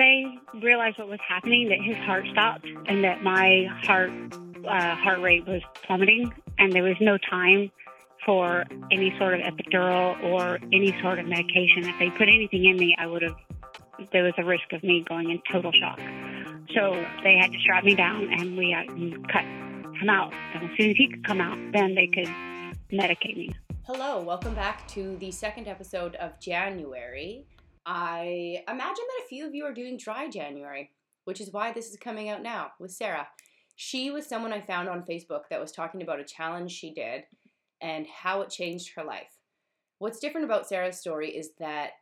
they realized what was happening, that his heart stopped and that my heart uh, heart rate was plummeting, and there was no time for any sort of epidural or any sort of medication. If they put anything in me, I would have. There was a risk of me going in total shock. So they had to strap me down, and we had to cut him out. And as soon as he could come out, then they could medicate me. Hello, welcome back to the second episode of January. I imagine that a few of you are doing dry January, which is why this is coming out now with Sara. She was someone I found on Facebook that was talking about a challenge she did and how it changed her life. What's different about Sara's story is that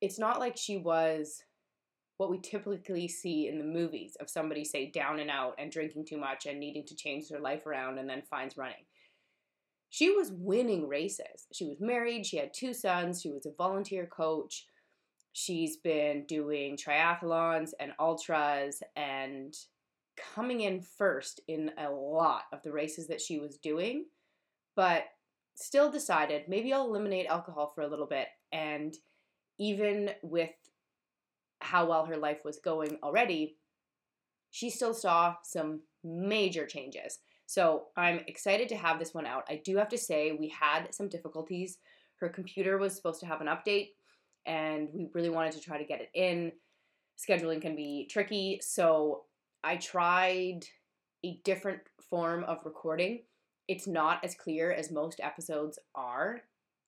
it's not like she was what we typically see in the movies of somebody, say, down and out and drinking too much and needing to change their life around and then finds running. She was winning races. She was married, she had two sons, she was a volunteer coach. She's been doing triathlons and ultras and coming in first in a lot of the races that she was doing, but still decided maybe I'll eliminate alcohol for a little bit. And even with how well her life was going already, she still saw some major changes. So I'm excited to have this one out. I do have to say, we had some difficulties. Her computer was supposed to have an update, and we really wanted to try to get it in. Scheduling can be tricky, so I tried a different form of recording. It's not as clear as most episodes are.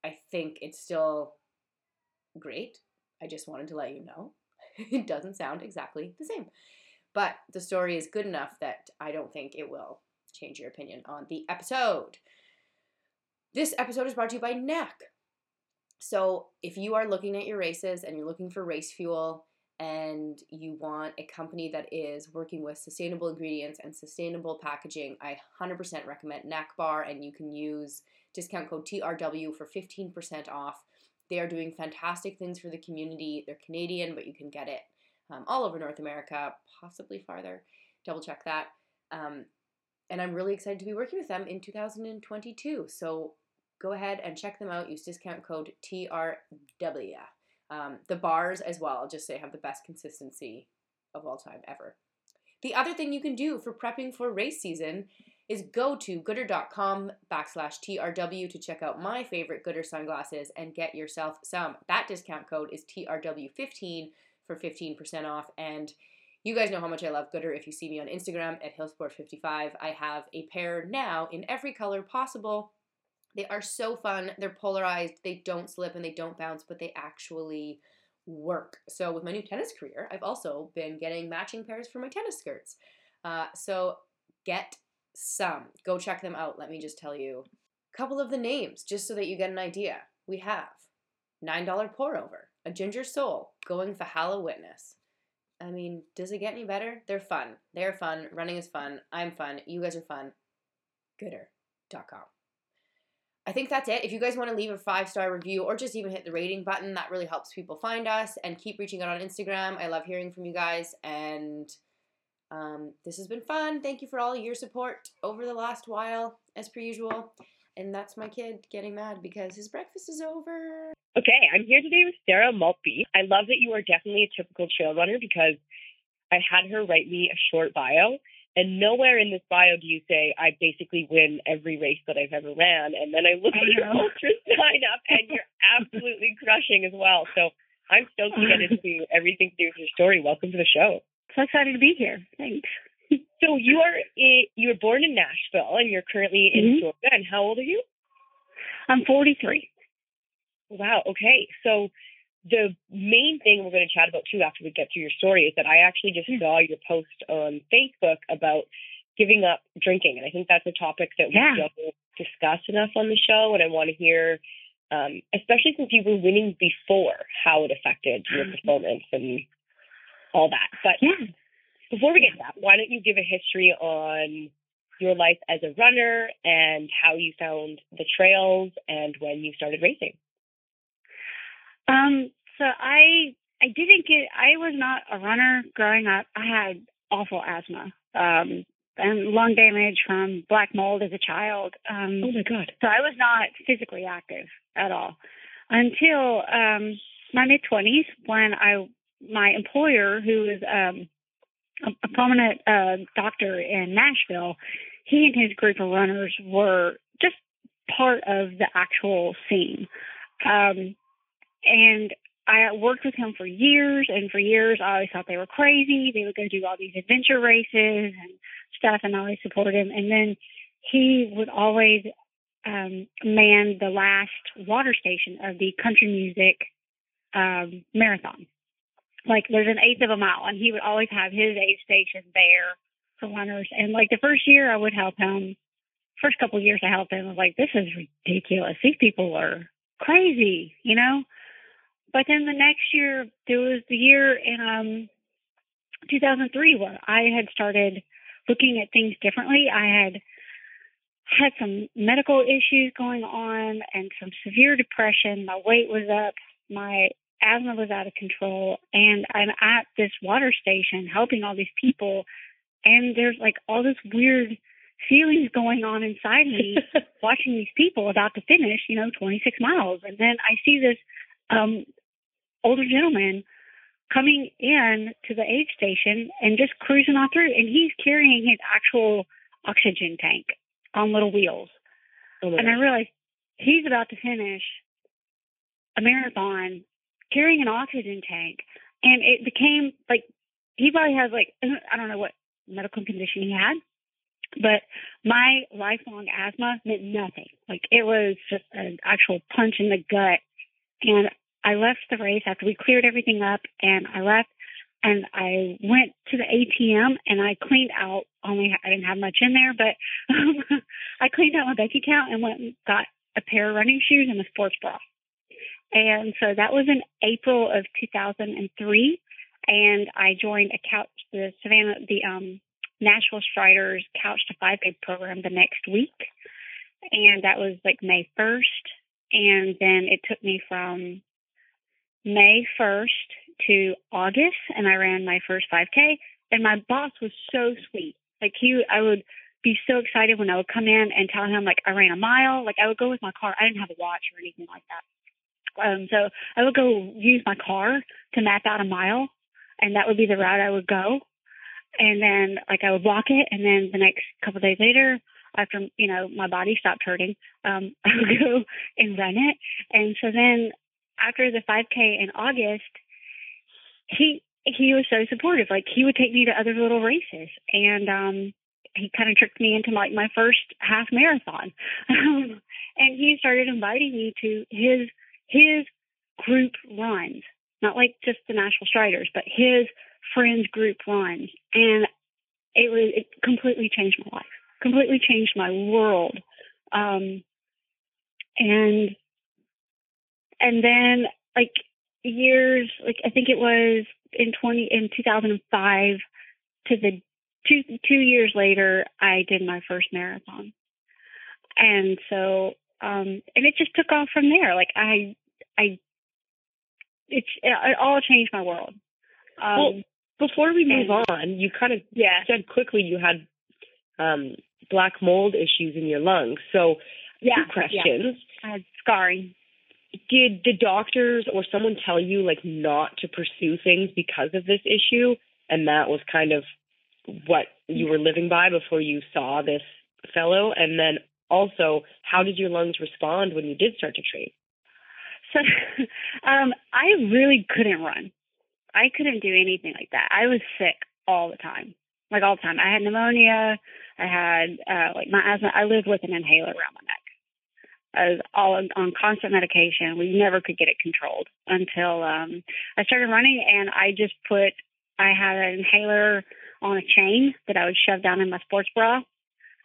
I think it's still great. I just wanted to let you know. it doesn't sound exactly the same. But the story is good enough that I don't think it will change your opinion on the episode. This episode is brought to you by Naak. So, if you are looking at your races and you're looking for race fuel and you want a company that is working with sustainable ingredients and sustainable packaging, I 100% recommend Naak Bar and you can use discount code TRW for 15% off. They are doing fantastic things for the community. They're Canadian, but you can get it um, all over North America, possibly farther. Double check that. Um, and I'm really excited to be working with them in 2022. So go ahead and check them out. Use discount code TRW. Um, the bars as well, I'll just say, have the best consistency of all time ever. The other thing you can do for prepping for race season is go to goodr.com backslash TRW to check out my favorite Goodr sunglasses and get yourself some. That discount code is TRW15 for 15% off. And you guys know how much I love Goodr If you see me on Instagram at Hillsport55, I have a pair now in every color possible. They are so fun. They're polarized. They don't slip and they don't bounce, but they actually work. So with my new tennis career, I've also been getting matching pairs for my tennis skirts. Uh, so get some. Go check them out. Let me just tell you a couple of the names just so that you get an idea. We have $9 pour over, a ginger soul, going for Hala Witness, I mean, does it get any better? They're fun. They're fun. Running is fun. I'm fun. You guys are fun. Goodr.com. I think that's it. If you guys want to leave a five star review or just even hit the rating button, that really helps people find us and keep reaching out on Instagram. I love hearing from you guys. And um, this has been fun. Thank you for all your support over the last while, as per usual. And that's my kid getting mad because his breakfast is over. Okay, I'm here today with Sara Maltby. I love that you are definitely a typical trail runner because I had her write me a short bio, and nowhere in this bio do you say I basically win every race that I've ever ran. And then I look at your ultra sign up, and you're absolutely crushing as well. So I'm stoked to get into everything to do with your story. Welcome to the show. So excited to be here. Thanks. so you are a, you were born in Nashville, and you're currently in mm-hmm. Georgia. And how old are you? I'm 43. Wow. Okay. So the main thing we're going to chat about too after we get to your story is that I actually just hmm. saw your post on Facebook about giving up drinking, and I think that's a topic that we yeah. don't discuss enough on the show, and I want to hear. Um, especially since you were winning before, how it affected your mm-hmm. performance and all that. But yeah. before we get to that, why don't you give a history on your life as a runner and how you found the trails and when you started racing? Um, so I I didn't get I was not a runner growing up. I had awful asthma. Um and lung damage from black mold as a child. Um Oh my god. So I was not physically active at all until um my mid 20s when I my employer, who is um, a, a prominent uh, doctor in Nashville, he and his group of runners were just part of the actual scene. Um, and I worked with him for years, and for years I always thought they were crazy. They would go do all these adventure races and stuff, and I always supported him. And then he would always um, man the last water station of the country music um, marathon. Like there's an eighth of a mile, and he would always have his aid station there for runners. And like the first year, I would help him. First couple of years, I helped him. I was like, this is ridiculous. These people are crazy, you know. But then the next year, there was the year in um 2003 where I had started looking at things differently. I had had some medical issues going on and some severe depression. My weight was up. My asthma was out of control. And I'm at this water station helping all these people. And there's like all this weird feelings going on inside me watching these people about to finish, you know, 26 miles. And then I see this um, older gentleman coming in to the aid station and just cruising on through. And he's carrying his actual oxygen tank on little wheels. Oh and I realized he's about to finish a marathon carrying an oxygen tank. And it became like he probably has like I don't know what medical condition he had, but my lifelong asthma meant nothing. Like it was just an actual punch in the gut. And I left the race after we cleared everything up and I left and I went to the ATM and I cleaned out only I didn't have much in there, but um, I cleaned out my bank account and went and got a pair of running shoes and a sports bra. And so that was in April of 2003 and I joined a couch the Savannah the um Nashville Striders Couch to 5K program the next week. And that was like May 1st and then it took me from May 1st to August and I ran my first 5K. And my boss was so sweet. Like he, I would be so excited when I would come in and tell him like I ran a mile. Like I would go with my car. I didn't have a watch or anything like that. Um, so I would go use my car to map out a mile, and that would be the route I would go. And then like I would walk it, and then the next couple of days later, after you know my body stopped hurting, um, I would go and run it. And so then after the 5K in August, he he was so supportive. Like he would take me to other little races, and um, he kind of tricked me into like my first half marathon. And he started inviting me to his his group runs, not like just the Nashville Striders, but his friends group runs, and it was it completely changed my life, completely changed my world. Um, and and then like years like I think it was in twenty in two thousand and five to the two two years later I did my first marathon. And so um and it just took off from there. Like I I it's it all changed my world. Um well, before we move and, on, you kind of yeah. said quickly you had um black mold issues in your lungs. So yeah, two questions. Yeah. I had scarring did the doctors or someone tell you like not to pursue things because of this issue? And that was kind of what you were living by before you saw this fellow? And then also how did your lungs respond when you did start to train? So um i really couldn't run. I couldn't do anything like that. I was sick all the time like all the time. I had pneumonia. I had uh like my asthma. I lived with an inhaler around my neck I was all on constant medication. We never could get it controlled until um I started running and I just put I had an inhaler on a chain that I would shove down in my sports bra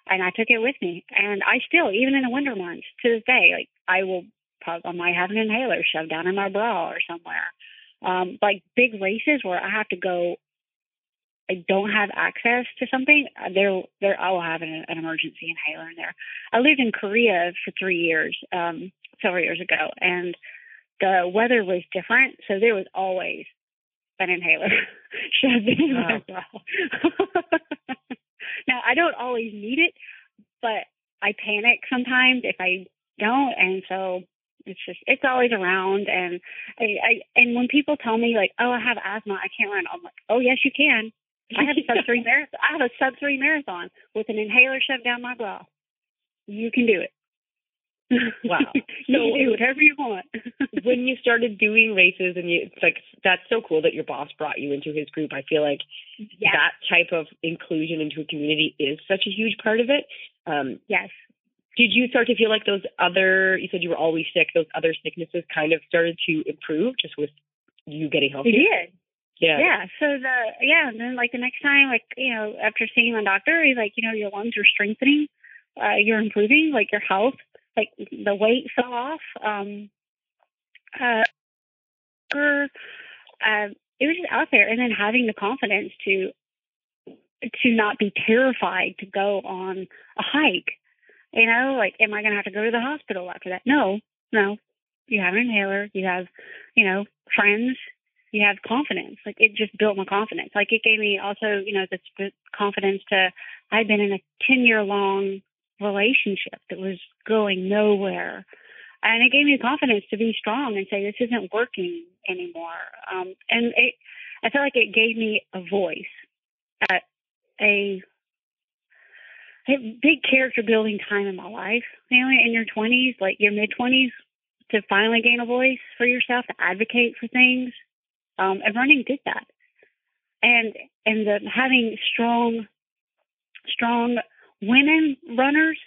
and I took it with me. And I still, even in the winter months, to this day, like I will probably I might have an inhaler shoved down in my bra or somewhere. Um, like big races where I have to go I don't have access to something, uh, there, there, I will have an, an emergency inhaler in there. I lived in Korea for three years, um, several years ago, and the weather was different, so there was always an inhaler shoved in wow. my bra. now, I don't always need it, but I panic sometimes if I don't, and so It's just it's always around, and I, I and when people tell me like, oh, I have asthma, I can't run, I'm like, oh yes, you can. I have a sub three marathon. I have a sub three marathon with an inhaler shoved down my bra. You can do it. Wow. you So- can do whatever you want. when you started doing races and you it's like that's so cool that your boss brought you into his group. I feel like yes, that type of inclusion into a community is such a huge part of it. Um, yes. did you start to feel like those other you said you were always sick, those other sicknesses kind of started to improve just with you getting healthy? did. Yeah. Yeah. So the yeah, and then like the next time, like you know, after seeing my doctor, he's like, you know, your lungs are strengthening, uh, you're improving, like your health, like the weight fell off. Um, uh, uh, it was just out there, and then having the confidence to to not be terrified to go on a hike. You know, like, am I going to have to go to the hospital after that? No, no. You have an inhaler. You have, you know, friends you have confidence. Like it just built my confidence. Like it gave me also, you know, the confidence to. I'd been in a ten year long relationship that was going nowhere, and it gave me confidence to be strong and say this isn't working anymore. Um, and it, I felt like it gave me a voice at a, a big character building time in my life. You in your twenties, like your mid twenties, to finally gain a voice for yourself, to advocate for things um, and running did that. And and the having strong, strong women runners,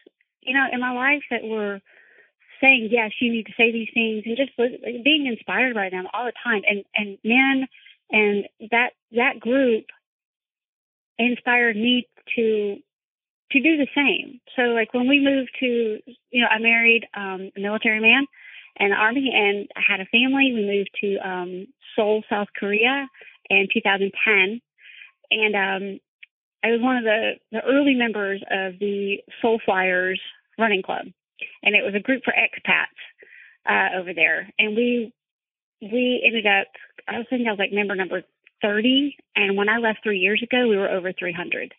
you know, in my life that were saying yes, you need to say these things, and just being inspired by them all the time, and and men, and that that group inspired me to to do the same. So like when we moved to, you know, I married um, a military man and army and I had a family. We moved to um Seoul, South Korea in 2010. And um I was one of the, the early members of the Seoul Flyers running club. And it was a group for expats uh over there. And we we ended up I was thinking I was like member number 30 and when I left 3 years ago we were over 300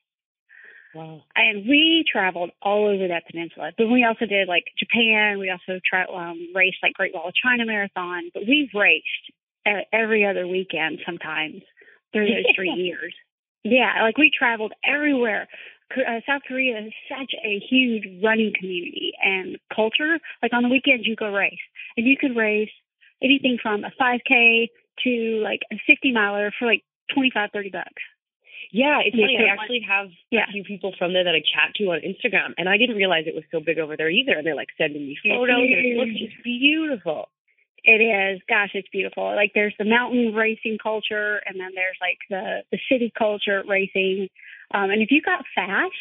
Wow. and we traveled all over that peninsula. But we also did like Japan. We also tra- um, raced like Great Wall of China Marathon. But we've raced uh, every other weekend sometimes through those three years. Yeah, like we traveled everywhere. Uh, South Korea is such a huge running community and culture. Like on the weekends, you go race, and you could race anything from a 5K to like a 50 miler for like 25, 30 bucks. Yeah, it's funny. I actually have Yeah. a few people from there that I chat to on Instagram, and I didn't realize it was so big over there either. And they're like sending me It's photos. and It looks huge. just beautiful. It is. Gosh, it's beautiful. Like there's the mountain racing culture and then there's like the the city culture racing. Um and if you got fast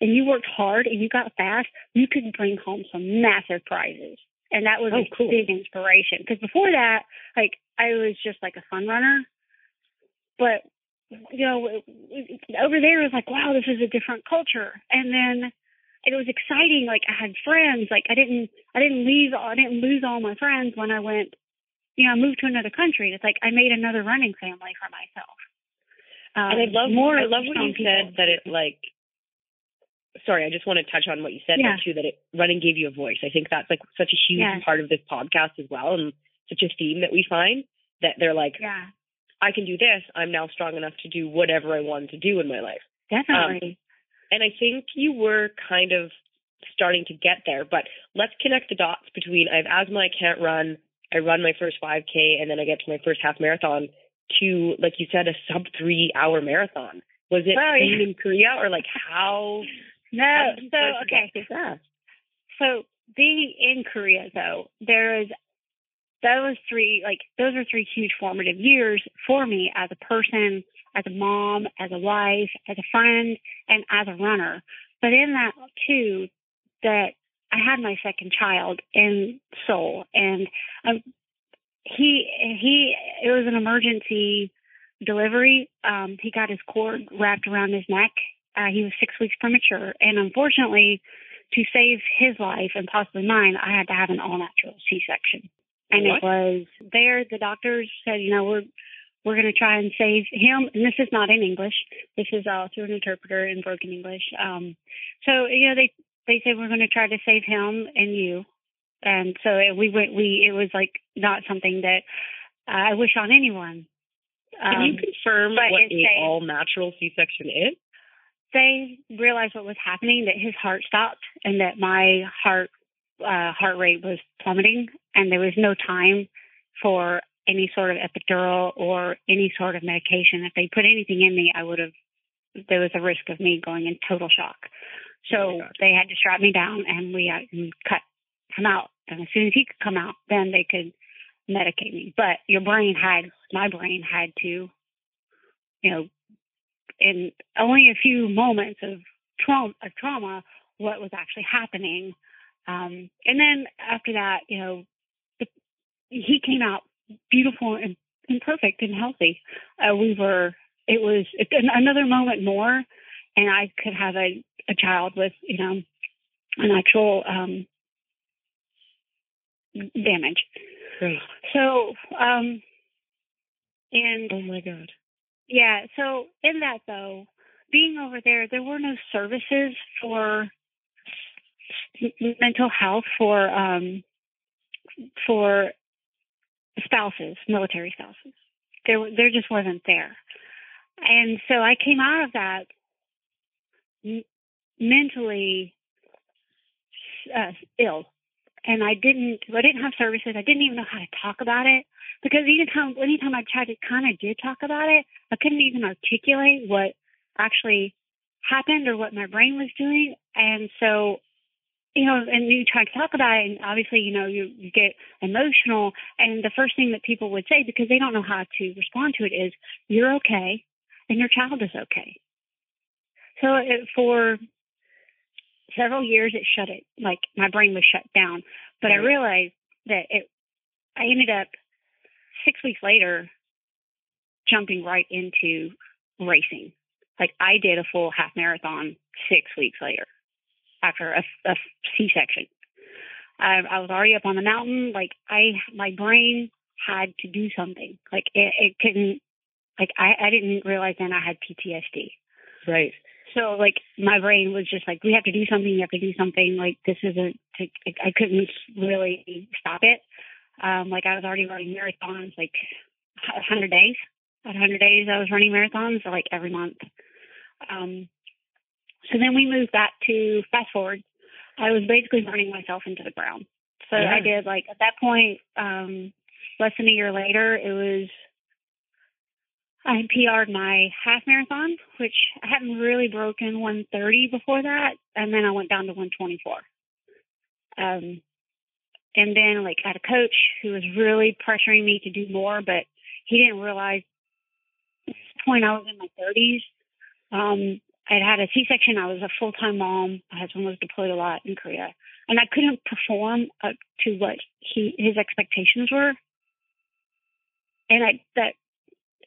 and you worked hard and you got fast, you could bring home some massive prizes. And that was Oh, a cool. big inspiration because before that, like I was just like a fun runner. But you know, over there it was like, wow, this is a different culture. And then it was exciting. Like I had friends. Like I didn't, I didn't leave, I didn't lose all my friends when I went. You know, I moved to another country. It's like I made another running family for myself. Um, and I love more I love what you people. said that it like. Sorry, I just want to touch on what you said Yeah. too. That it running gave you a voice. I think that's like such a huge part of this podcast as well, and such a theme that we find that they're like, Yeah, I can do this. I'm now strong enough to do whatever I want to do in my life. definitely. Um, and I think you were kind of starting to get there, but let's connect the dots between I have asthma, I can't run, I run my first 5K, and then I get to my first half marathon to, like you said, a sub three hour marathon. Was it Oh, yeah. in Korea or like how? no, how so okay. so? So being in Korea though, there is those three like those are three huge formative years for me as a person, as a mom, as a wife, as a friend, and as a runner. But in that too, that I had my second child in Seoul, and um, he he it was an emergency delivery. Um, he got his cord wrapped around his neck. Uh, he was six weeks premature, and unfortunately, to save his life and possibly mine, I had to have an all natural C section. And What? it was there. The doctors said, you know, we're we're going to try and save him. And this is not in English. This is all through an interpreter in broken English. Um, so you know, they they said we're going to try to save him and you. and so it, we went. We it was like not something that I wish on anyone. Can you Um, confirm what it's a a- all natural C-section is? they realized what was happening that his heart stopped and that my heart uh, heart rate was plummeting and there was no time for any sort of epidural or any sort of medication. If they put anything in me i would have there was a risk of me going in total shock. So Oh they had to strap me down and we uh, and cut him out. And as soon as he could come out then they could medicate me. But your brain had my brain had to you know in only a few moments of trauma, of trauma, what was actually happening. Um, and then after that, you know, the, he came out beautiful and, and perfect and healthy. Uh, we were, it was another moment more, and I could have a, a child with, you know, an actual um, damage. So, um, and Oh my god. yeah, so in that though, being over there, there were no services for mental health for um for spouses, military spouses. There there just wasn't there. And so I came out of that m- mentally uh, ill. And I didn't I didn't have services. I didn't even know how to talk about it because anytime anytime I tried to kind of did talk about it, I couldn't even articulate what actually happened or what my brain was doing. And so, you know, and you try to talk about it, and obviously, you know, you, you get emotional. And the first thing that people would say, because they don't know how to respond to it, is, "You're okay, and your child is okay." So it, for several years, it shut it. Like my brain was shut down. But I realized that it. I ended up six weeks later jumping right into racing. Like I did a full half marathon six weeks later after a, a C-section. I, I was already up on the mountain. Like I, my brain had to do something. Like it, it couldn't. Like I, I didn't realize then I had PTSD. Right. So like my brain was just like, we have to do something. You have to do something. Like this isn't. To, I couldn't really stop it. Um, like I was already running marathons, like a hundred days. At 100 days, I was running marathons like every month. Um, so then we moved back to fast forward. I was basically burning myself into the ground. So Yeah. I did like at that point, um, less than a year later, it was I PR'd my half marathon, which I hadn't really broken 130 before that, and then I went down to 124. Um, and then like I had a coach who was really pressuring me to do more, but he didn't realize at this point I was in my 30s. Um, I'd had a C-section. I was a full-time mom. My husband was deployed a lot in Korea, and I couldn't perform up to what he his expectations were. And I that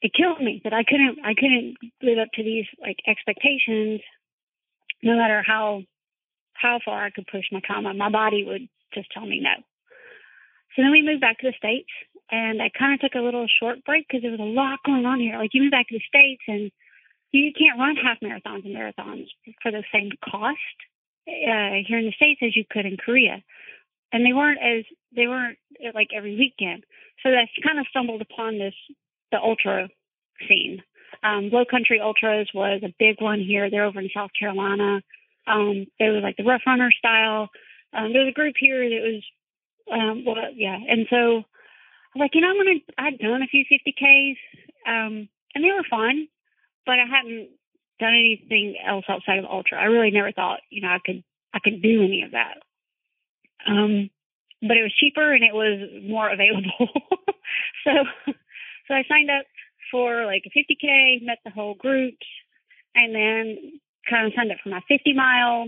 it killed me that I couldn't I couldn't live up to these like expectations, no matter how how far I could push my trauma. My body would just tell me no. So then we moved back to the states, and I kind of took a little short break because there was a lot going on here. Like you move back to the states, and you can't run half marathons and marathons for the same cost uh, here in the states as you could in Korea, and they weren't as they weren't uh, like every weekend. So I kind of stumbled upon this the ultra scene. Um, Low Country Ultras was a big one here. They're over in South Carolina. Um, they were like the Rough Runner style. Um, there was a group here that was, um, well, yeah. And so I was like, you know, I'm gonna. I'd done a few 50ks, um, and they were fun, but I hadn't done anything else outside of ultra. I really never thought, you know, I could I could do any of that. Um, but it was cheaper and it was more available. so so I signed up for like a 50k, met the whole group, and then kind of signed up for my 50 mile.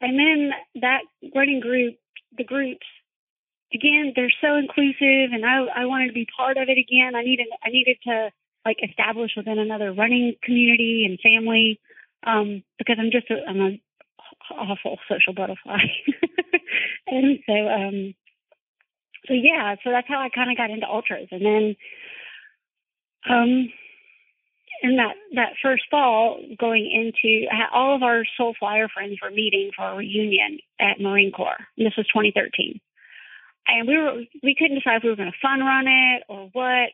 And then that running group, the groups, again, they're so inclusive, and I I wanted to be part of it again. I needed I needed to like establish within another running community and family um, because I'm just a, I'm a awful social butterfly, and so um, so yeah, so that's how I kind of got into ultras, and then um, in that that first fall, going into all of our Seoul Flyer friends were meeting for a reunion at Marine Corps. And this was 2013, and we were we couldn't decide if we were going to fun run it or what.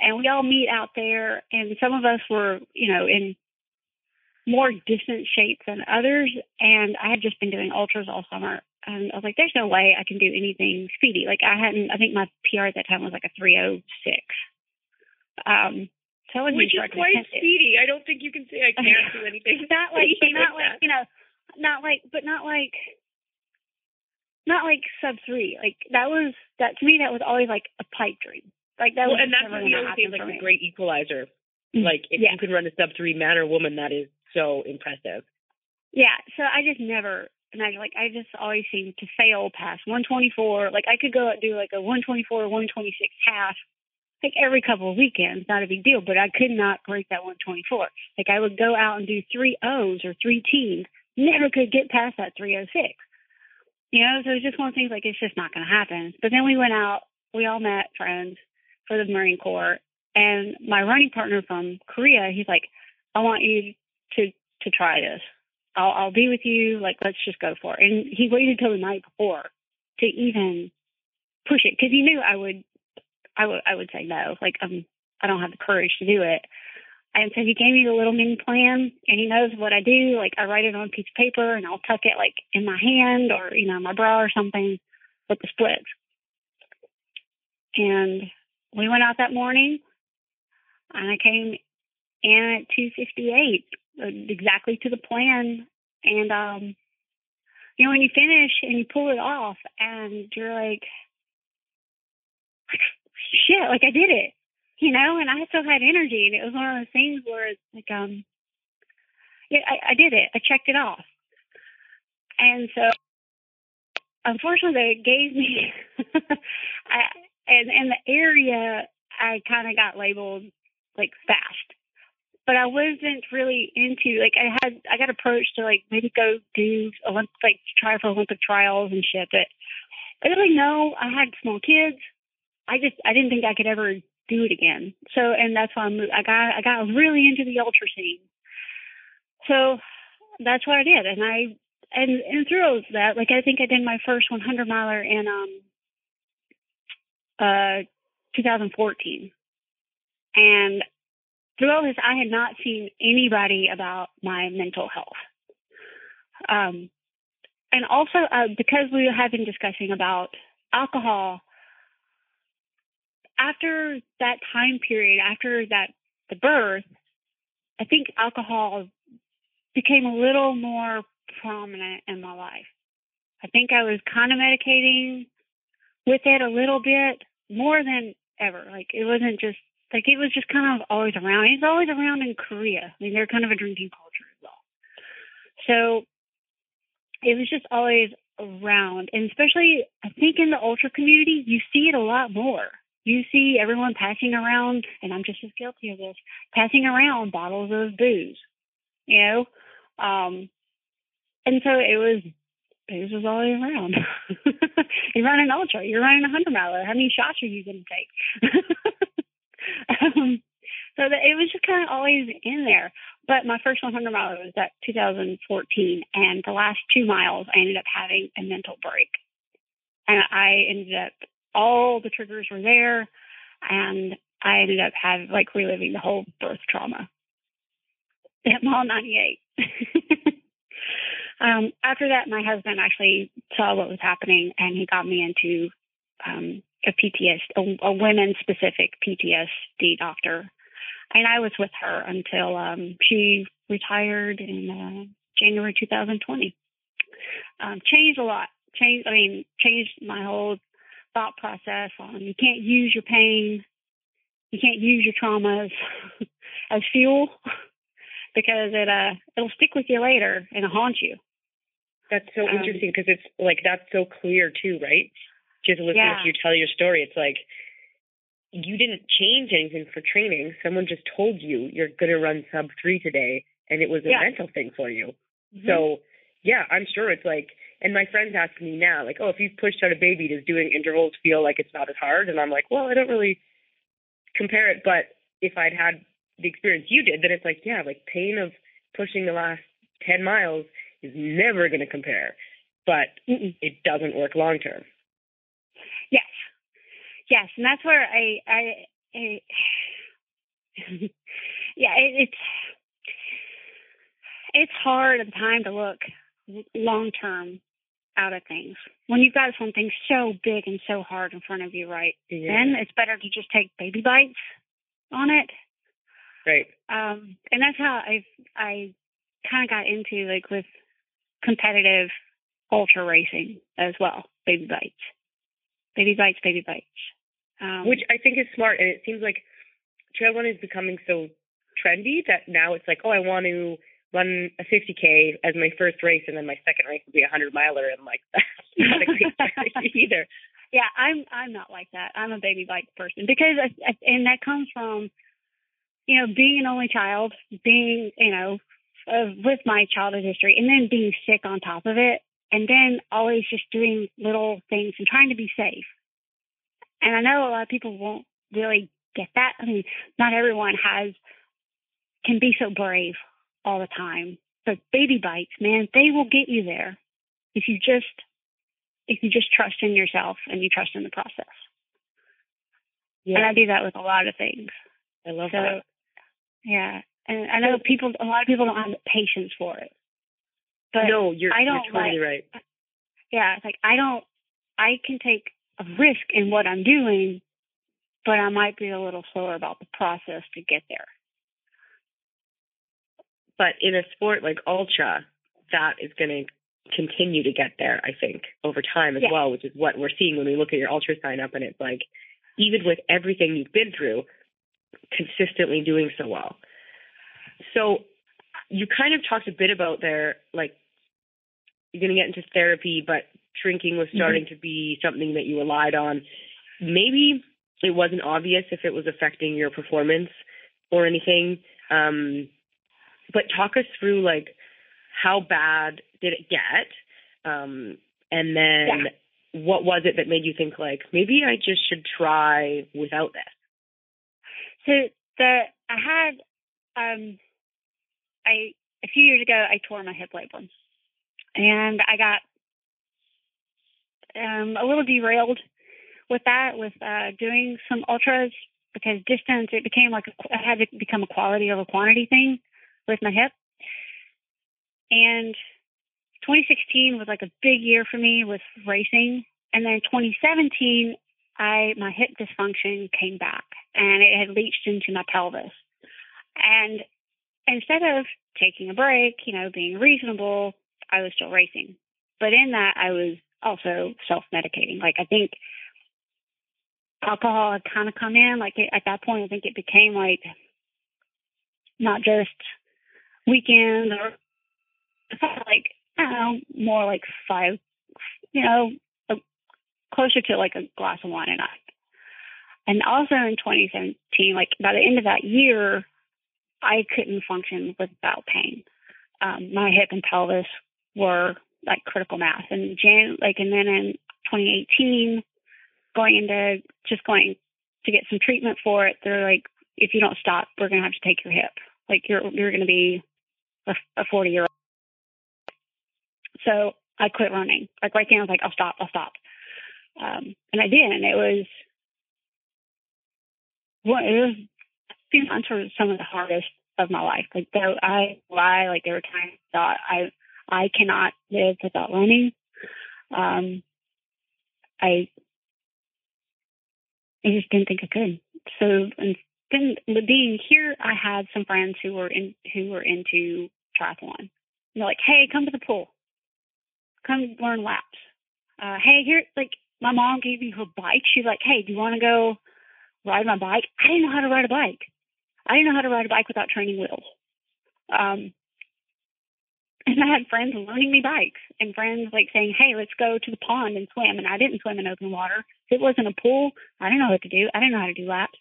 And we all meet out there, and some of us were, you know, in more distant shape than others. And I had just been doing ultras all summer, and I was like, "There's no way I can do anything speedy." Like I hadn't. I think my PR at that time was like a 306. Um, so Which is quite speedy. I don't think you can say I can't do anything. not like, not like, you know, not like, but not like, not like sub three. Like that was that to me. That was always like a pipe dream. Like that well, was and that's what we always say like a great equalizer. Mm-hmm. Like if yeah. you can run a sub three man or woman, that is so impressive. Yeah. So I just never imagine like I just always seem to fail past 124. Like I could go out and do like a 124 or 126 half like every couple of weekends, not a big deal, but I could not break that 124. Like I would go out and do three O's or three teams, never could get past that 306. You know, so it's just one of things like it's just not going to happen. But then we went out, we all met friends for the Marine Corps, and my running partner from Korea, he's like, I want you to to try this. I'll I'll be with you. Like let's just go for it. And he waited till the night before to even push it because he knew I would I would I would say no. Like um, I don't have the courage to do it. And so he gave me the little mini plan, and he knows what I do. Like I write it on a piece of paper, and I'll tuck it like in my hand or you know my bra or something with the splits. And we went out that morning, and I came in at 258, exactly to the plan. And um, you know when you finish and you pull it off, and you're like shit, like I did it, you know, and I still had energy. And it was one of those things where it's like, um, yeah, I, I did it. I checked it off. And so, unfortunately, they gave me, I, and in the area, I kind of got labeled like fast. But I wasn't really into like I had I got approached to like maybe go do Olympic like try for Olympic trials and shit, but I really know. I had small kids. I just I didn't think I could ever do it again. So and that's why I moved. I got I got really into the ultra scene. So that's what I did, and I and and through that, like I think I did my first 100 miler in um uh 2014, and through all this, I had not seen anybody about my mental health. Um, and also uh, because we have been discussing about alcohol after that time period, after that the birth, I think alcohol became a little more prominent in my life. I think I was kind of medicating with it a little bit more than ever. Like it wasn't just like it was just kind of always around. It's always around in Korea. I mean, they're kind of a drinking culture as well. So it was just always around, and especially I think in the ultra community, you see it a lot more you see everyone passing around, and I'm just as guilty of this, passing around bottles of booze, you know? Um, and so it was, booze was always around. you're running ultra, you're running a hundred miler. How many shots are you going to take? um, so it was just kind of always in there. But my first 100 miler was that 2014, and the last two miles I ended up having a mental break, and I ended up all the triggers were there, and I ended up having like reliving the whole birth trauma at mile 98. um, after that, my husband actually saw what was happening, and he got me into um, a PTS, a, a women specific PTSD doctor, and I was with her until um, she retired in uh, January 2020. Um, changed a lot. Changed. I mean, changed my whole thought process on you can't use your pain, you can't use your traumas as fuel because it uh it'll stick with you later and haunt you. That's so um, interesting because it's like that's so clear too, right? Just listening yeah. to you tell your story, it's like you didn't change anything for training. Someone just told you you're gonna run sub three today, and it was a yeah. mental thing for you. Mm-hmm. So yeah, I'm sure it's like and my friends ask me now, like, oh, if you've pushed out a baby, does doing intervals feel like it's not as hard? And I'm like, well, I don't really compare it. But if I'd had the experience you did, then it's like, yeah, like pain of pushing the last 10 miles is never going to compare, but Mm-mm. it doesn't work long term. Yes, yes, and that's where I, I, I yeah, it, it's it's hard at the time to look long term out of things when you've got something so big and so hard in front of you, right? Yeah. Then it's better to just take baby bites on it. Right. Um, and that's how I I kind of got into like with competitive ultra racing as well. Baby bites, baby bites, baby bites. Um, Which I think is smart, and it seems like trail running is becoming so trendy that now it's like, oh, I want to run a 50k as my first race, and then my second race will be a hundred miler, and like that's not a great strategy either. yeah, I'm I'm not like that. I'm a baby bike person because I, I, and that comes from you know being an only child, being you know uh, with my childhood history, and then being sick on top of it, and then always just doing little things and trying to be safe. And I know a lot of people won't really get that. I mean, not everyone has can be so brave all the time. But baby bites, man, they will get you there if you just if you just trust in yourself and you trust in the process. Yeah, And I do that with a lot of things. I love So that. Yeah. And I know people a lot of people don't have the patience for it. But no, you're, I don't you're totally right. yeah, it's like I don't I can take a risk in what I'm doing, but I might be a little slower about the process to get there. But in a sport like ultra, that is going to continue to get there. I think over time as Yeah. well, which is what we're seeing when we look at your ultra sign up, and it's like even with everything you've been through, consistently doing so well. So you kind of talked a bit about there, like you're going to get into therapy, but drinking was starting to be something that you relied on. Maybe it wasn't obvious if it was affecting your performance or anything. Um, but talk us through like how bad did it get? Um, and then what was it that made you think like maybe I just should try without this? So the I had um I a few years ago I tore my hip labrum. And I got um a little derailed with that with uh doing some ultras because distance it became like a, it had to become a quality over quantity thing with my hip. And 2016 was like a big year for me with racing. And then 2017 I my hip dysfunction came back and it had leached into my pelvis. And instead of taking a break, you know, being reasonable, I was still racing. But in that I was also self medicating. Like I think alcohol had kind of come in. Like it, at that point, I think it became like not just weekend or like I don't know, more like five, you know, closer to like a glass of wine a night. And also in 2017, like by the end of that year, I couldn't function without pain. Um, my hip and pelvis were like critical mass, and Jan, like, and then in 2018, going into just going to get some treatment for it, they're like, if you don't stop, we're gonna have to take your hip. Like you're you're gonna be a, a 40 year old. So I quit running. Like right then, I was like, I'll stop, I'll stop. Um, and I did, and it was well, it was a few months were some of the hardest of my life. Like though I lie, like there were times I thought I I cannot live without running. Um, I I just didn't think I could. So and then being here, I had some friends who were in who were into triathlon. They're like, "Hey, come to the pool. Come learn laps. Uh, hey, here, like my mom gave me her bike. She's like, "Hey, do you want to go ride my bike?" I didn't know how to ride a bike. I didn't know how to ride a bike without training wheels. Um, and I had friends learning me bikes and friends like saying, Hey, let's go to the pond and swim. And I didn't swim in open water. It wasn't a pool, I didn't know what to do. I didn't know how to do laps.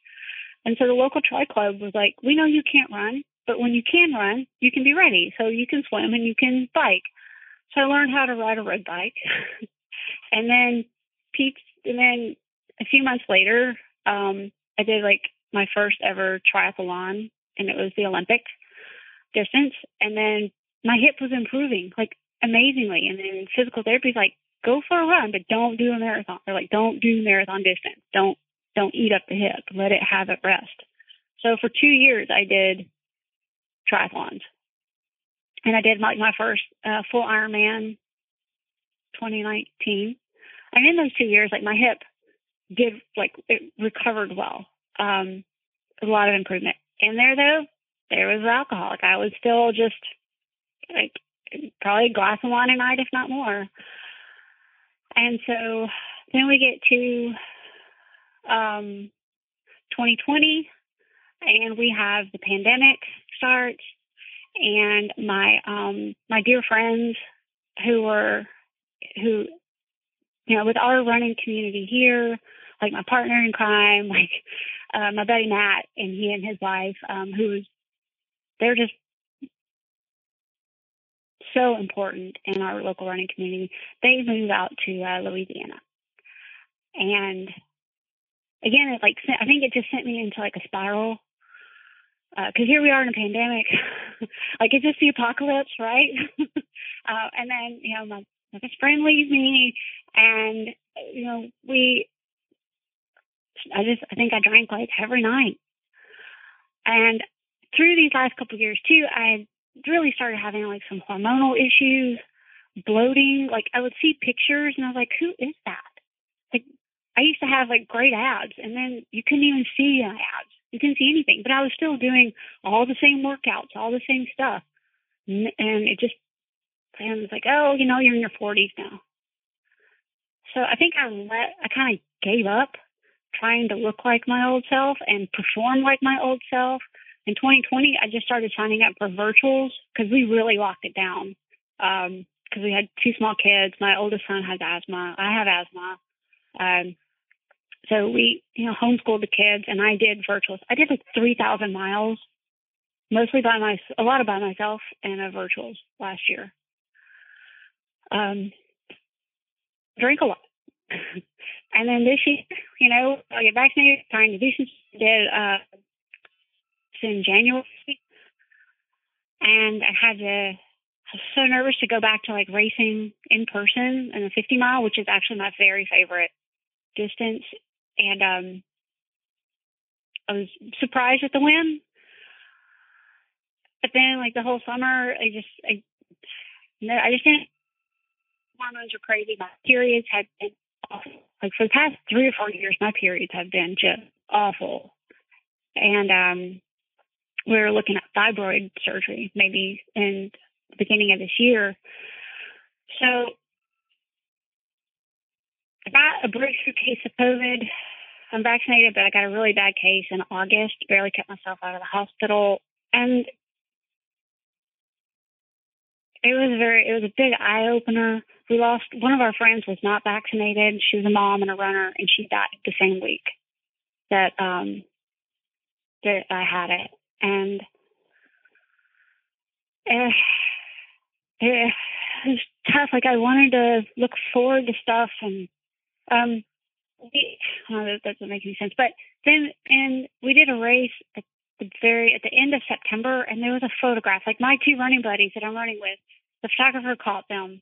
And so the local tri club was like, We know you can't run, but when you can run, you can be ready. So you can swim and you can bike. So I learned how to ride a road bike. and then Pete and then a few months later, um, I did like my first ever triathlon and it was the Olympic distance. And then my hip was improving like amazingly. And then physical therapy is like, go for a run, but don't do a marathon. Or like, don't do marathon distance. Don't don't eat up the hip. Let it have it rest. So for two years, I did triathlons, and I did like my first uh, full Ironman 2019. And in those two years, like my hip did like it recovered well. Um, a lot of improvement. In there though, there was alcohol. Like I was still just like probably a glass of wine a night, if not more. And so then we get to um, 2020, and we have the pandemic start, and my um, my dear friends who were who you know with our running community here, like my partner in crime, like uh, my buddy Matt, and he and his wife, um, who's they're just so important in our local running community. They moved out to uh, Louisiana, and again, it like I think it just sent me into like a spiral. Because uh, here we are in a pandemic, like it's just the apocalypse, right? uh, and then you know my best friend leaves me, and you know we. I just I think I drank like every night, and through these last couple of years too, I really started having like some hormonal issues, bloating. Like I would see pictures, and I was like, "Who is that?" Like I used to have like great abs, and then you couldn't even see my abs. You couldn't see anything, but I was still doing all the same workouts, all the same stuff, and it just and was like, oh, you know, you're in your 40s now. So I think I let I kind of gave up trying to look like my old self and perform like my old self. In 2020, I just started signing up for virtuals because we really locked it down. Um, because we had two small kids. My oldest son has asthma. I have asthma. Um, so we, you know, homeschooled the kids and I did virtuals. I did like 3,000 miles, mostly by my, a lot of by myself and a virtuals last year. Um, drink a lot. and then this year, you know, I get vaccinated, trying to do some, did, uh, in January. And I had to, I was so nervous to go back to like racing in person in the 50 mile, which is actually my very favorite distance and um, I was surprised at the win. But then, like the whole summer, I just, I, no, I just didn't. Hormones are crazy. My periods have been awful. Like for the past three or four years, my periods have been just awful. And um, we were looking at fibroid surgery maybe in the beginning of this year. So I got a breakthrough case of COVID. I'm vaccinated, but I got a really bad case in August. Barely kept myself out of the hospital, and it was very. It was a big eye opener. We lost one of our friends was not vaccinated. She was a mom and a runner, and she died the same week that um that I had it, and. Uh, it was tough. Like I wanted to look forward to stuff and um, we, oh, that doesn't make any sense. But then, and we did a race at the very at the end of September, and there was a photograph. Like my two running buddies that I'm running with, the photographer caught them,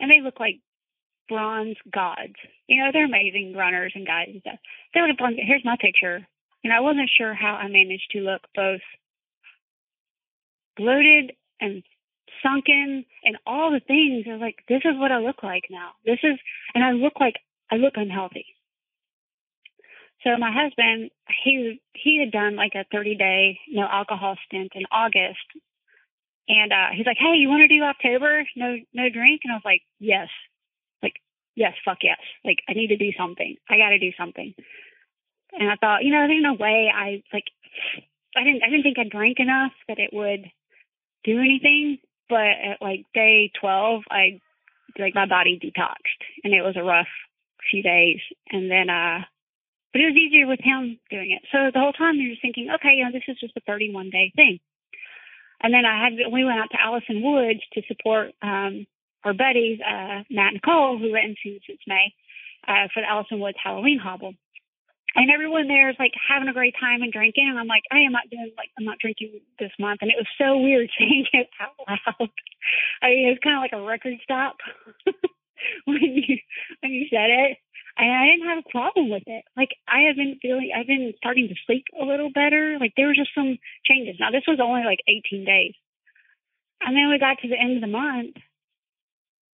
and they look like bronze gods. You know, they're amazing runners and guys and stuff. They have bronze. Here's my picture. And I wasn't sure how I managed to look both bloated and sunken and all the things. I was like, this is what I look like now. This is, and I look like I look unhealthy. So my husband, he he had done like a 30 day no alcohol stint in August, and uh, he's like, "Hey, you want to do October? No no drink?" And I was like, "Yes, like yes, fuck yes. Like I need to do something. I got to do something." And I thought, you know, there's no way I like I didn't I didn't think I drank enough that it would do anything. But at like day 12, I like my body detoxed, and it was a rough few days, and then uh, but it was easier with him doing it. So the whole time you're just thinking, okay, you know, this is just a 31 day thing. And then I had we went out to Allison Woods to support um, our buddies uh, Matt and Cole, who hadn't seen since May, uh, for the Allison Woods Halloween Hobble. and everyone there is like having a great time and drinking and I'm like, I am not doing like I'm not drinking this month and it was so weird saying it out loud. I mean it was kinda like a record stop when you when you said it. And I didn't have a problem with it. Like I have been feeling I've been starting to sleep a little better. Like there were just some changes. Now this was only like eighteen days. And then we got to the end of the month.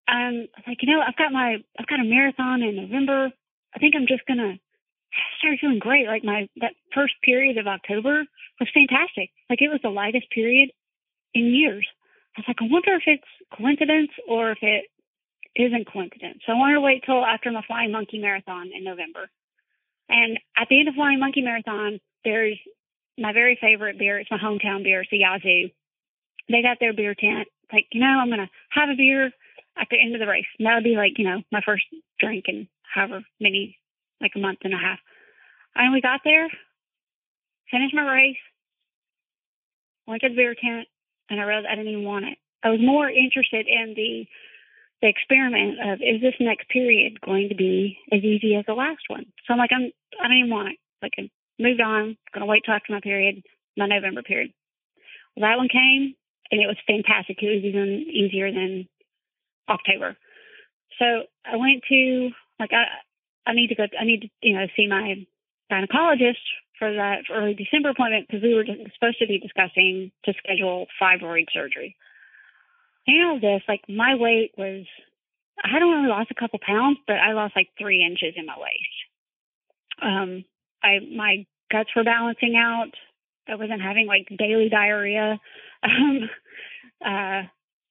Um I was like, you know, I've got my I've got a marathon in November. I think I'm just gonna I started feeling great. Like my that first period of October was fantastic. Like it was the lightest period in years. I was like, I wonder if it's coincidence or if it isn't coincidence. So I wanted to wait till after my Flying Monkey Marathon in November. And at the end of Flying Monkey Marathon, there's my very favorite beer. It's my hometown beer. It's a Yazoo. They got their beer tent. Like, you know, I'm going to have a beer at the end of the race. And that'll be like, you know, my first drink in however many like a month and a half. And we got there, finished my race, went to the beer tent, and I realized I didn't even want it. I was more interested in the the experiment of is this next period going to be as easy as the last one? So I'm like, I'm I don't even want it. Like I moved on, gonna wait till after my period, my November period. Well that one came and it was fantastic. It was even easier than October. So I went to like I I need to go. I need to, you know, see my gynecologist for that early December appointment because we were supposed to be discussing to schedule fibroid surgery. You this, like my weight was, I hadn't only lost a couple pounds, but I lost like three inches in my waist. Um, I my guts were balancing out. I wasn't having like daily diarrhea. Um, uh,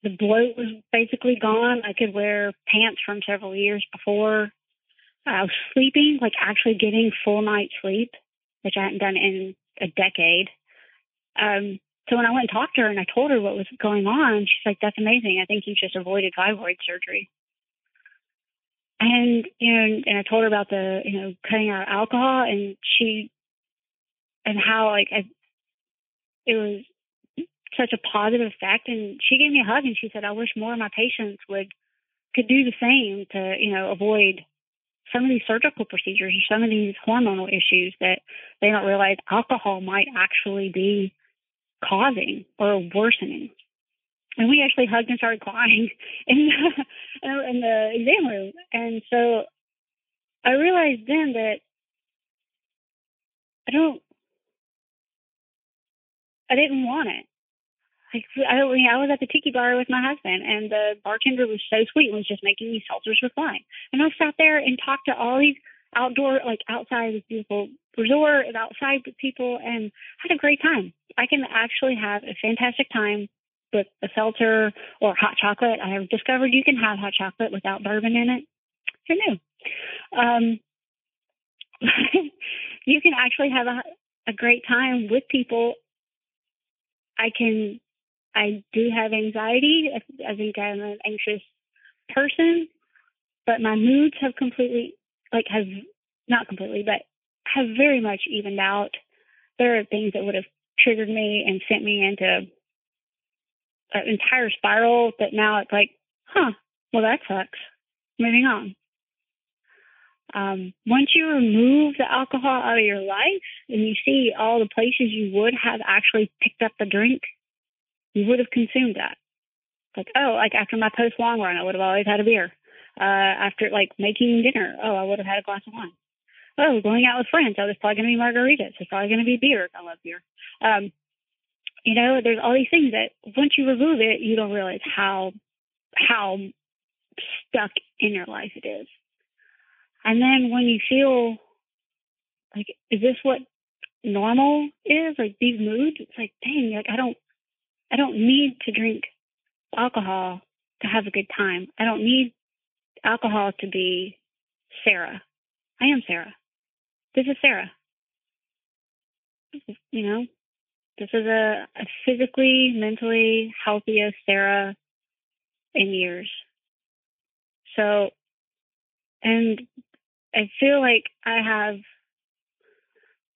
the bloat was basically gone. I could wear pants from several years before uh, sleeping, like actually getting full night's sleep, which I hadn't done in a decade. Um, so when I went and talked to her and I told her what was going on, she's like, "That's amazing. I think you just avoided fibroid surgery." And you know, and I told her about the you know cutting out alcohol, and she and how like I, it was such a positive effect. And she gave me a hug and she said, "I wish more of my patients would could do the same to you know avoid some of these surgical procedures or some of these hormonal issues that they don't realize alcohol might actually be causing or worsening. And we actually hugged and started crying in the, in the exam room. And so I realized then that I don't, I didn't want it. Like I, I was at the tiki bar with my husband, and the bartender was so sweet and was just making me seltzers with wine. And I sat there and talked to all these outdoor, like outside this beautiful resort and outside with people, and had a great time. I can actually have a fantastic time with a seltzer or hot chocolate. I have discovered you can have hot chocolate without bourbon in it. Who knew? Um, you can actually have a, a great time with people. I can I do have anxiety. I think I'm an anxious person, but my moods have completely, like, have not completely, but have very much evened out. There are things that would have triggered me and sent me into an entire spiral that now it's like, huh, well, that sucks. Moving on. Um, once you remove the alcohol out of your life and you see all the places you would have actually picked up the drink, you would have consumed that. Like, oh, like after my post long run, I would have always had a beer. Uh, after like making dinner, oh, I would have had a glass of wine. Oh, going out with friends, oh, there's probably going to be margaritas. There's probably going to be beer. I love beer. Um, you know, there's all these things that once you remove it, you don't realize how how stuck in your life it is. And then when you feel like, is this what normal is? Like these moods, it's like, dang, like I don't I don't need to drink alcohol to have a good time. I don't need alcohol to be Sara. I am Sara. This is Sara. You know, this is a, a physically, mentally healthiest Sara in years. So, and I feel like I have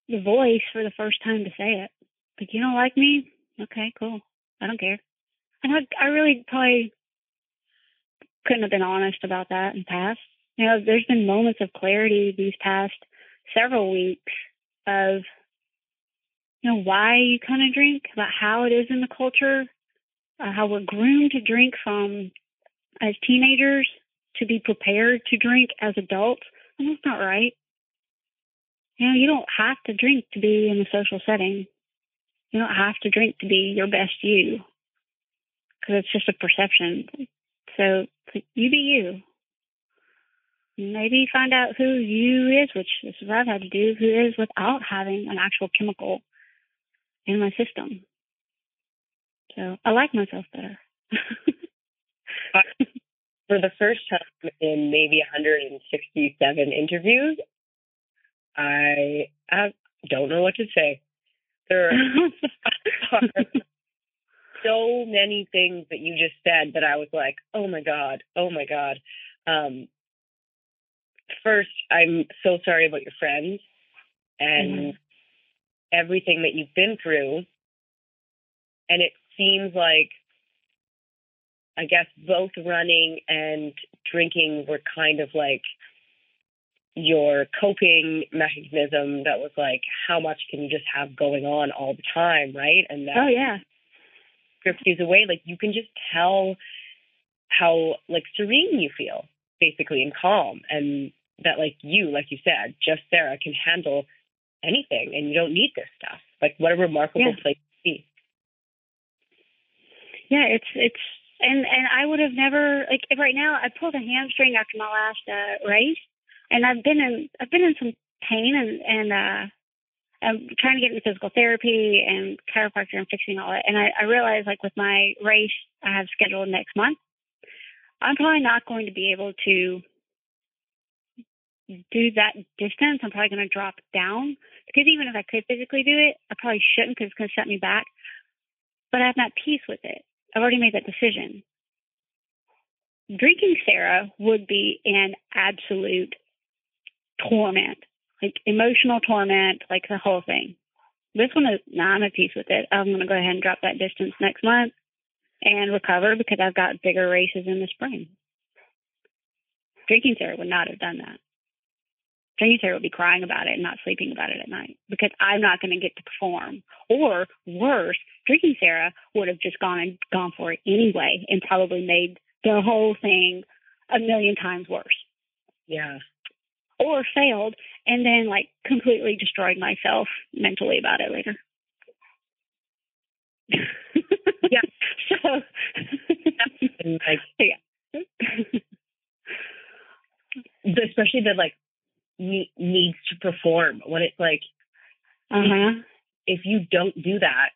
the voice for the first time to say it. Like, you don't like me? Okay, cool. I don't care. And I, I really probably couldn't have been honest about that in the past. You know, there's been moments of clarity these past several weeks of you know why you kind of drink, about how it is in the culture, uh, how we're groomed to drink from as teenagers to be prepared to drink as adults, and that's not right. You know, you don't have to drink to be in a social setting. You don't have to drink to be your best you, because it's just a perception. So you be you. Maybe find out who you is, which is what I've had to do, who is without having an actual chemical in my system. So I like myself better. For the first time in maybe 167 interviews, I, I don't know what to say. There are so many things that you just said that I was like, oh my God, oh my God. Um, first, I'm so sorry about your friends and mm-hmm. everything that you've been through. And it seems like, I guess, both running and drinking were kind of like your coping mechanism that was like, how much can you just have going on all the time, right? And that, oh, yeah you away, like you can just tell how like serene you feel, basically, and calm, and that like you, like you said, just Sara can handle anything, and you don't need this stuff. Like what a remarkable yeah. place to be. Yeah, it's it's and and I would have never like right now I pulled a hamstring after my last uh race and I've been in I've been in some pain and and uh I'm trying to get into physical therapy and chiropractor and fixing all that. And I, I realized like with my race I have scheduled next month, I'm probably not going to be able to do that distance. I'm probably going to drop down because even if I could physically do it, I probably shouldn't because it's going to set me back. But I have that peace with it. I've already made that decision. Drinking Sara would be an absolute torment like emotional torment, like the whole thing. This one is, nah, I'm at peace with it. I'm going to go ahead and drop that distance next month and recover because I've got bigger races in the spring. Drinking Sara would not have done that. Drinking Sara would be crying about it and not sleeping about it at night because I'm not going to get to perform. Or worse, Drinking Sara would have just gone and gone for it anyway and probably made the whole thing a million times worse. Yeah or failed and then like completely destroyed myself mentally about it later. yeah. So like, yeah. especially the like ne- needs to perform when it's like uh-huh. if you don't do that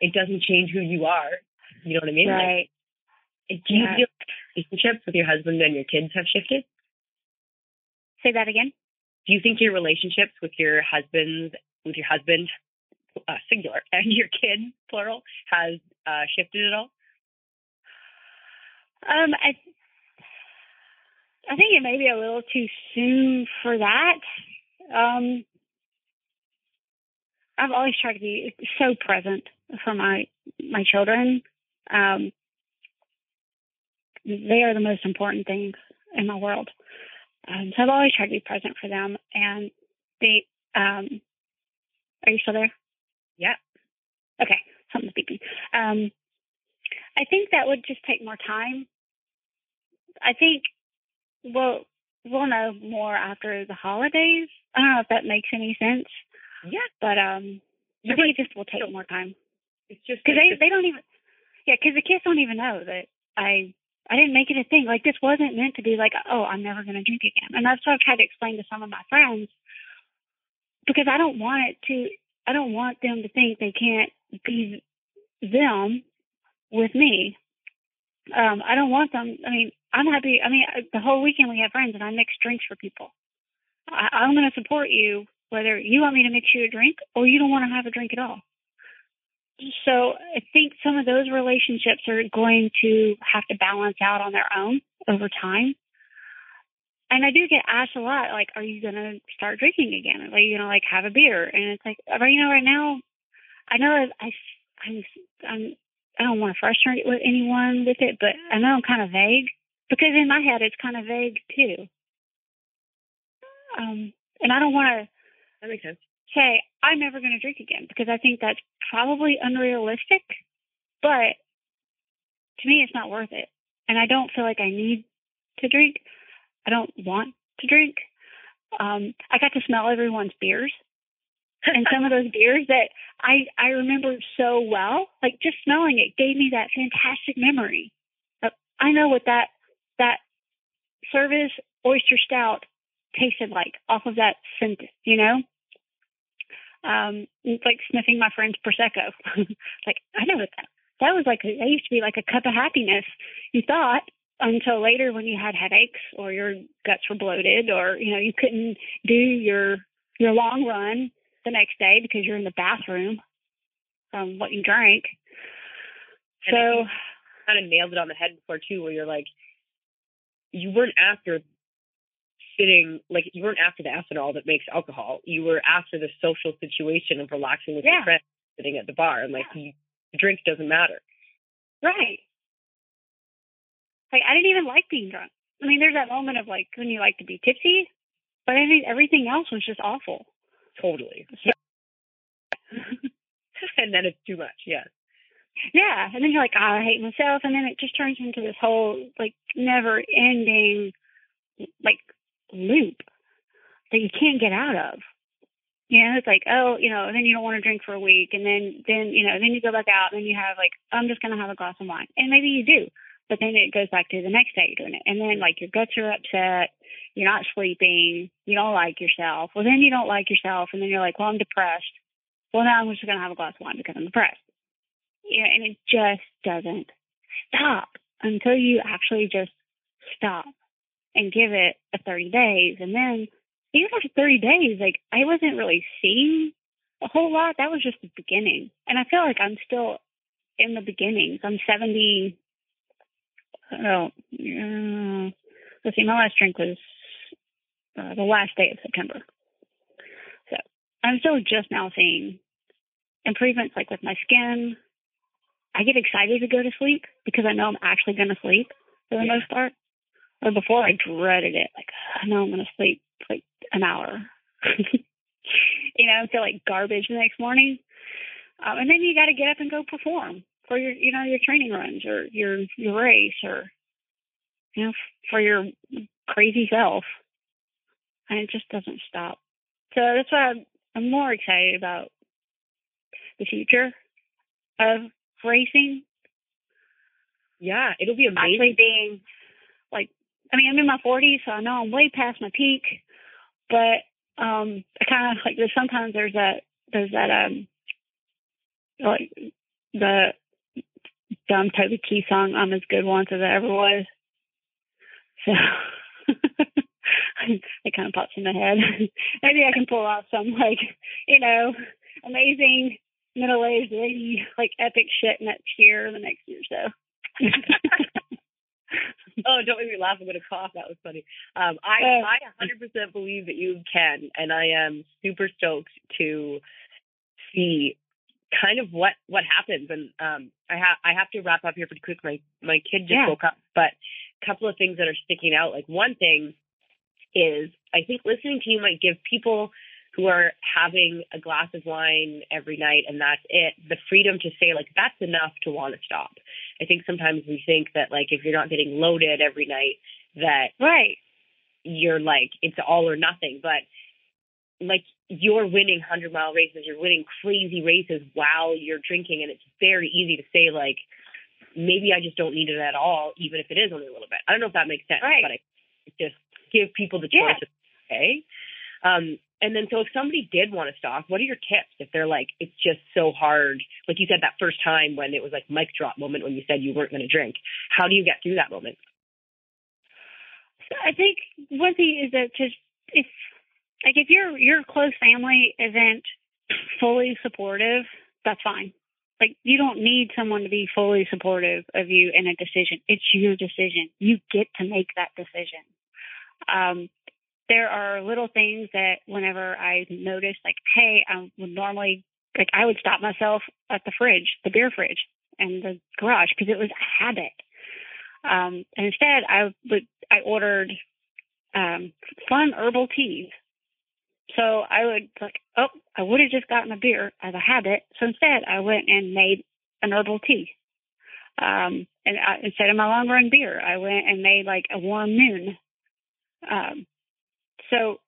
it doesn't change who you are you know what i mean right like, do you yeah. feel relationships with your husband and your kids have shifted Say that again. Do you think your relationships with your husband, with your husband, uh, singular, and your kid, plural, has uh, shifted at all? Um, I, I think it may be a little too soon for that. Um, I've always tried to be so present for my my children. Um, they are the most important things in my world. Um, so I've always tried to be present for them. And they, um, are you still there? Yeah. Okay. Something's beeping. Um, I think that would just take more time. I think we'll we'll know more after the holidays. I don't know if that makes any sense. Yeah. But um, I think it just will take more time. It's just because they they don't even yeah because the kids don't even know that I I didn't make it a thing. Like this wasn't meant to be like, oh, I'm never going to drink again. And that's what I've tried to explain to some of my friends because I don't want it to. I don't want them to think they can't be them with me. Um, I don't want them. I mean, I'm happy. I mean, the whole weekend we have friends and I mix drinks for people. I, I'm going to support you whether you want me to mix you a drink or you don't want to have a drink at all so I think some of those relationships are going to have to balance out on their own over time. And I do get asked a lot, like, are you going to start drinking again? Are you going to like have a beer? And it's like, you know, right now, I know I, I'm, I'm, I don't want to frustrate with anyone with it, but I know I'm kind of vague because in my head it's kind of vague too. Um, And I don't want to That makes sense. Say I'm never going to drink again because I think that's probably unrealistic. But to me, it's not worth it. And I don't feel like I need to drink. I don't want to drink. Um, I got to smell everyone's beers and some of those beers that I I remember so well, like just smelling it gave me that fantastic memory. Uh, I know what that that service oyster stout tasted like off of that scent, you know. Um, it's like sniffing my friend's prosecco. like I know what that that was like. That used to be like a cup of happiness. You thought until later when you had headaches or your guts were bloated or you know you couldn't do your your long run the next day because you're in the bathroom from what you drank. And So kind of nailed it on the head before too, where you're like, you weren't after sitting like you weren't after the ethanol that makes alcohol. You were after the social situation of relaxing with Yeah. your friends, sitting at the bar, and like you, the drink doesn't matter. right. Like I didn't even like being drunk. I mean, there's that moment of like when you like to be tipsy, but I think everything else was just awful. Totally. and then it's too much. Yes. Yeah, and then you're like, oh, I hate myself, and then it just turns into this whole like never ending like loop that you can't get out of. You know, it's like, oh, you know, then you don't want to drink for a week, and then then you know, then you go back out, and then you have like, I'm just gonna have a glass of wine, and maybe you do, but then it goes back to the next day you're doing it, and then like your guts are upset, you're not sleeping, you don't like yourself. Well, then you don't like yourself, and then you're like, well, I'm depressed. Well, now I'm just gonna have a glass of wine because I'm depressed you know, and it just doesn't stop until you actually just stop and give it a 30 days. And then even after 30 days, like I wasn't really seeing a whole lot. That was just the beginning. And I feel like I'm still in the beginnings. I'm 70. I don't know. Uh, let's see, my last drink was uh, the last day of September. So I'm still just now seeing improvements like with my skin, I get excited to go to sleep because I know I'm actually going to sleep for the Yeah. most part. Or before I dreaded it, like I know I'm going to sleep for like an hour. you know, feel like garbage the next morning. Um, and then you got to get up and go perform for your, you know, your training runs or your your race or, you know, for your crazy self. And it just doesn't stop. So that's why I'm, I'm more excited about the future of racing Yeah, it'll be amazing. actually being like I mean I'm in my forties so I know I'm way past my peak but um I kinda like there's sometimes there's that there's that um like the dumb Toby Keith song I'm as good once as I ever was. So it kind of pops in my head. Maybe I can pull off some like, you know, amazing middle aged lady like epic shit next year or the next year or so. oh, don't make me laugh. I'm going to cough. That was funny. Um, I Uh, I 100% believe that you can, and I am super stoked to see kind of what what happens. And um, I have I have to wrap up here pretty quick. My my kid just Yeah. woke up, but a couple of things that are sticking out. Like one thing is I think listening to you might give people who are having a glass of wine every night and that's it, the freedom to say like that's enough to want to stop. I think sometimes we think that like if you're not getting loaded every night that right. you're like it's all or nothing. But like you're winning hundred mile races, you're winning crazy races while you're drinking and it's very easy to say like maybe I just don't need it at all, even if it is only a little bit. I don't know if that makes sense, Right. but I just give people the Yeah. choice of okay. Um and then so if somebody did want to stop, what are your tips if they're like it's just so hard like you said that first time when it was like mic drop moment when you said you weren't gonna drink. How do you get through that moment? So I think one thing is that just if like if your your close family isn't fully supportive, that's fine. Like you don't need someone to be fully supportive of you in a decision. It's your decision. You get to make that decision. Um, there are little things that whenever I notice, like, hey, I would normally like I would stop myself at the fridge, the beer fridge, and the garage because it was a habit. Um, and instead, I would I ordered um, fun herbal teas So I would like, oh, I would have just gotten a beer as a habit. So instead, I went and made an herbal tea. Um, and I, instead of my long run beer, I went and made like a warm moon. Um, so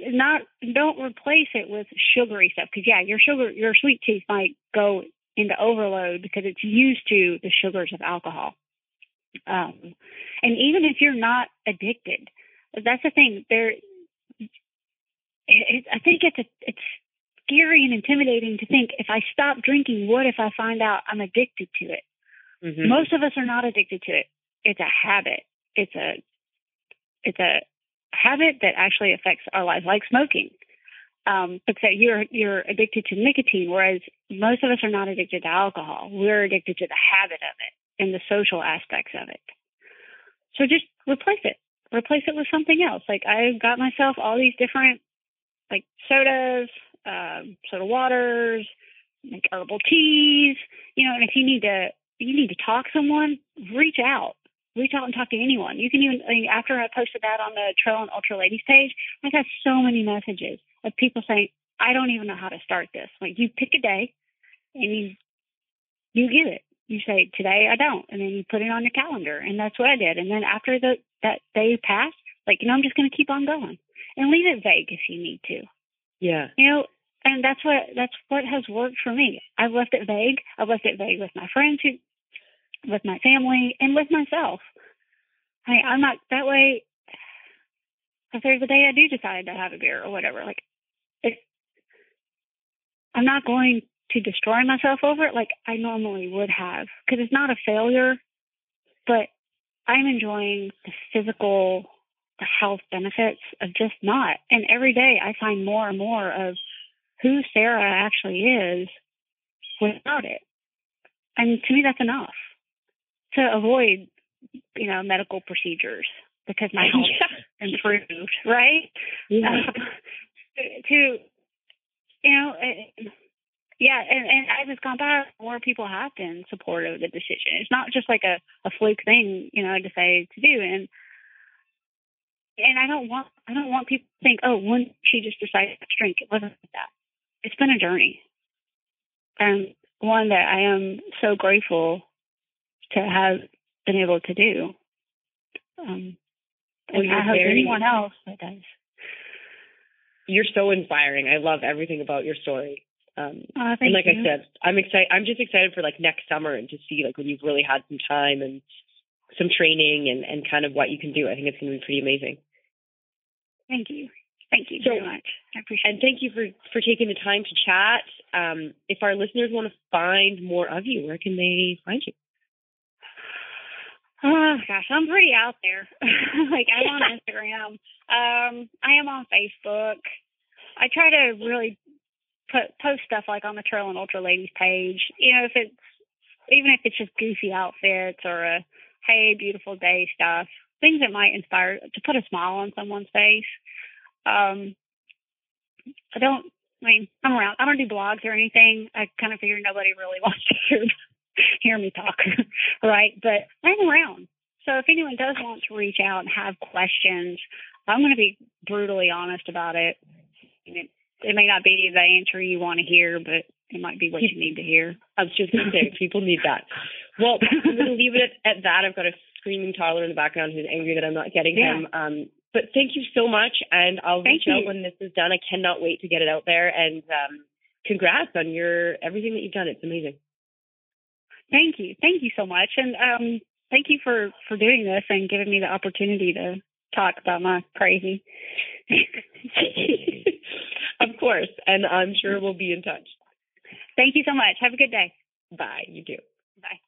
not don't replace it with sugary stuff because yeah, your sugar your sweet tooth might go into overload because it's used to the sugars of alcohol. Um, and even if you're not addicted, that's the thing. There, it, it, I think it's a, it's scary and intimidating to think if I stop drinking, what if I find out I'm addicted to it? Mm-hmm. Most of us are not addicted to it. It's a habit. It's a it's a habit that actually affects our lives, like smoking. Um, because you're you're addicted to nicotine, whereas most of us are not addicted to alcohol. We're addicted to the habit of it and the social aspects of it. So just replace it. Replace it with something else. Like I got myself all these different like sodas, um, soda waters, like herbal teas, you know, and if you need to you need to talk to someone, reach out. Reach out and talk to anyone. You can even I mean, after I posted that on the Trail and Ultra Ladies page, I got so many messages of people saying, I don't even know how to start this. Like you pick a day and you you give it. You say, Today I don't and then you put it on your calendar and that's what I did. And then after the that day passed, like, you know, I'm just gonna keep on going. And leave it vague if you need to. Yeah. You know, and that's what that's what has worked for me. I've left it vague. I've left it vague with my friends who with my family and with myself. I mean, I'm not that way if there's a day I do decide to have a beer or whatever, like it, I'm not going to destroy myself over it like I normally would have because it's not a failure, but I'm enjoying the physical, the health benefits of just not. And every day I find more and more of who Sara actually is without it. And to me, that's enough to avoid, you know, medical procedures because my health yeah. improved, right? Yeah. Um, to, you know, yeah, and, and as it's gone by, more people have been supportive of the decision. It's not just like a, a fluke thing, you know, I decided to do. And and I don't want I don't want people to think, oh, when she just decided to drink, it wasn't like that. It's been a journey, and one that I am so grateful to have been able to do. Um, Well, and I hope very- anyone else that does. You're so inspiring. I love everything about your story. Um, Uh, and like you. I said, I'm excited. I'm just excited for like next summer and to see like when you've really had some time and some training and and kind of what you can do. I think it's going to be pretty amazing. Thank you. Thank you So- very much. I appreciate it. And thank you for for taking the time to chat. Um, if our listeners want to find more of you, where can they find you? Oh gosh, I'm pretty out there. like I'm on Instagram. Um, I am on Facebook. I try to really put post stuff like on the Trail and Ultra Ladies page. You know, if it's even if it's just goofy outfits or a hey beautiful day stuff, things that might inspire to put a smile on someone's face. Um, I don't. I mean, I'm around. I don't do blogs or anything. I kind of figure nobody really wants to hear hear me talk, right? But I'm around. So if anyone does want to reach out and have questions, I'm going to be brutally honest about it. It, it may not be the answer you want to hear, but it might be what you need to hear. I was just going to say, people need that. Well, I'm going to leave it at, at that. I've got a screaming toddler in the background who's angry that I'm not getting Yeah. him. Um, but thank you so much, and I'll Thank reach out when this is done. I cannot wait to get it out there, and um, congrats on your everything that you've done. It's amazing. Thank you. Thank you so much. And um, thank you for, for doing this and giving me the opportunity to talk about my crazy. of course, and I'm sure we'll be in touch. thank you so much. Have a good day. Bye. You too. Bye.